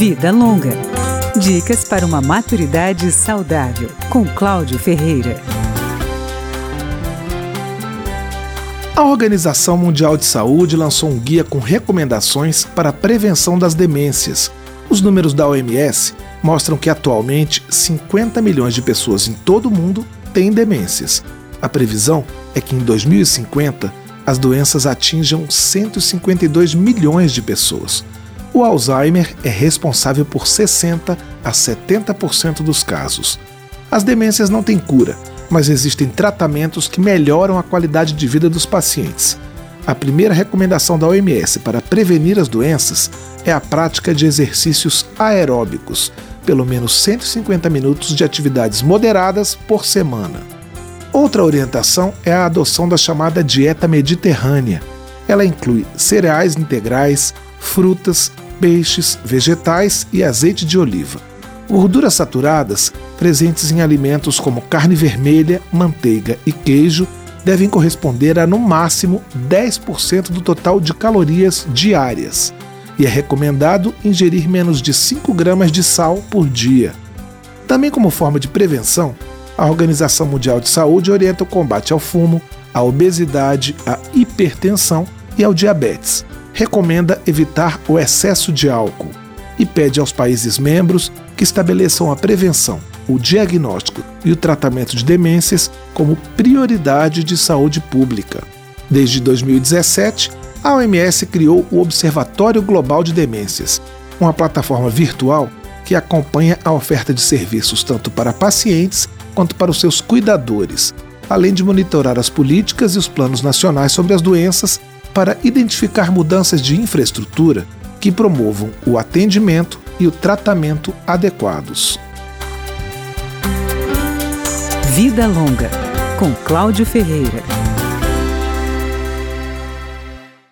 Vida Longa. Dicas para uma maturidade saudável, com Cláudio Ferreira. A Organização Mundial de Saúde lançou um guia com recomendações para a prevenção das demências. Os números da OMS mostram que atualmente 50 milhões de pessoas em todo o mundo têm demências. A previsão é que em 2050 as doenças atinjam 152 milhões de pessoas. O Alzheimer é responsável por 60 a 70% dos casos. As demências não têm cura, mas existem tratamentos que melhoram a qualidade de vida dos pacientes. A primeira recomendação da OMS para prevenir as doenças é a prática de exercícios aeróbicos, pelo menos 150 minutos de atividades moderadas por semana. Outra orientação é a adoção da chamada dieta mediterrânea. Ela inclui cereais integrais, frutas, peixes, vegetais e azeite de oliva. Gorduras saturadas, presentes em alimentos como carne vermelha, manteiga e queijo, devem corresponder a no máximo 10% do total de calorias diárias. E é recomendado ingerir menos de 5 gramas de sal por dia. Também, como forma de prevenção, a Organização Mundial de Saúde orienta o combate ao fumo, à obesidade, à hipertensão e ao diabetes. Recomenda evitar o excesso de álcool e pede aos países membros que estabeleçam a prevenção, o diagnóstico e o tratamento de demências como prioridade de saúde pública. Desde 2017, a OMS criou o Observatório Global de Demências, uma plataforma virtual que acompanha a oferta de serviços tanto para pacientes quanto para os seus cuidadores, além de monitorar as políticas e os planos nacionais sobre as doenças para identificar mudanças de infraestrutura que promovam o atendimento e o tratamento adequados. Vida Longa, com Cláudio Ferreira.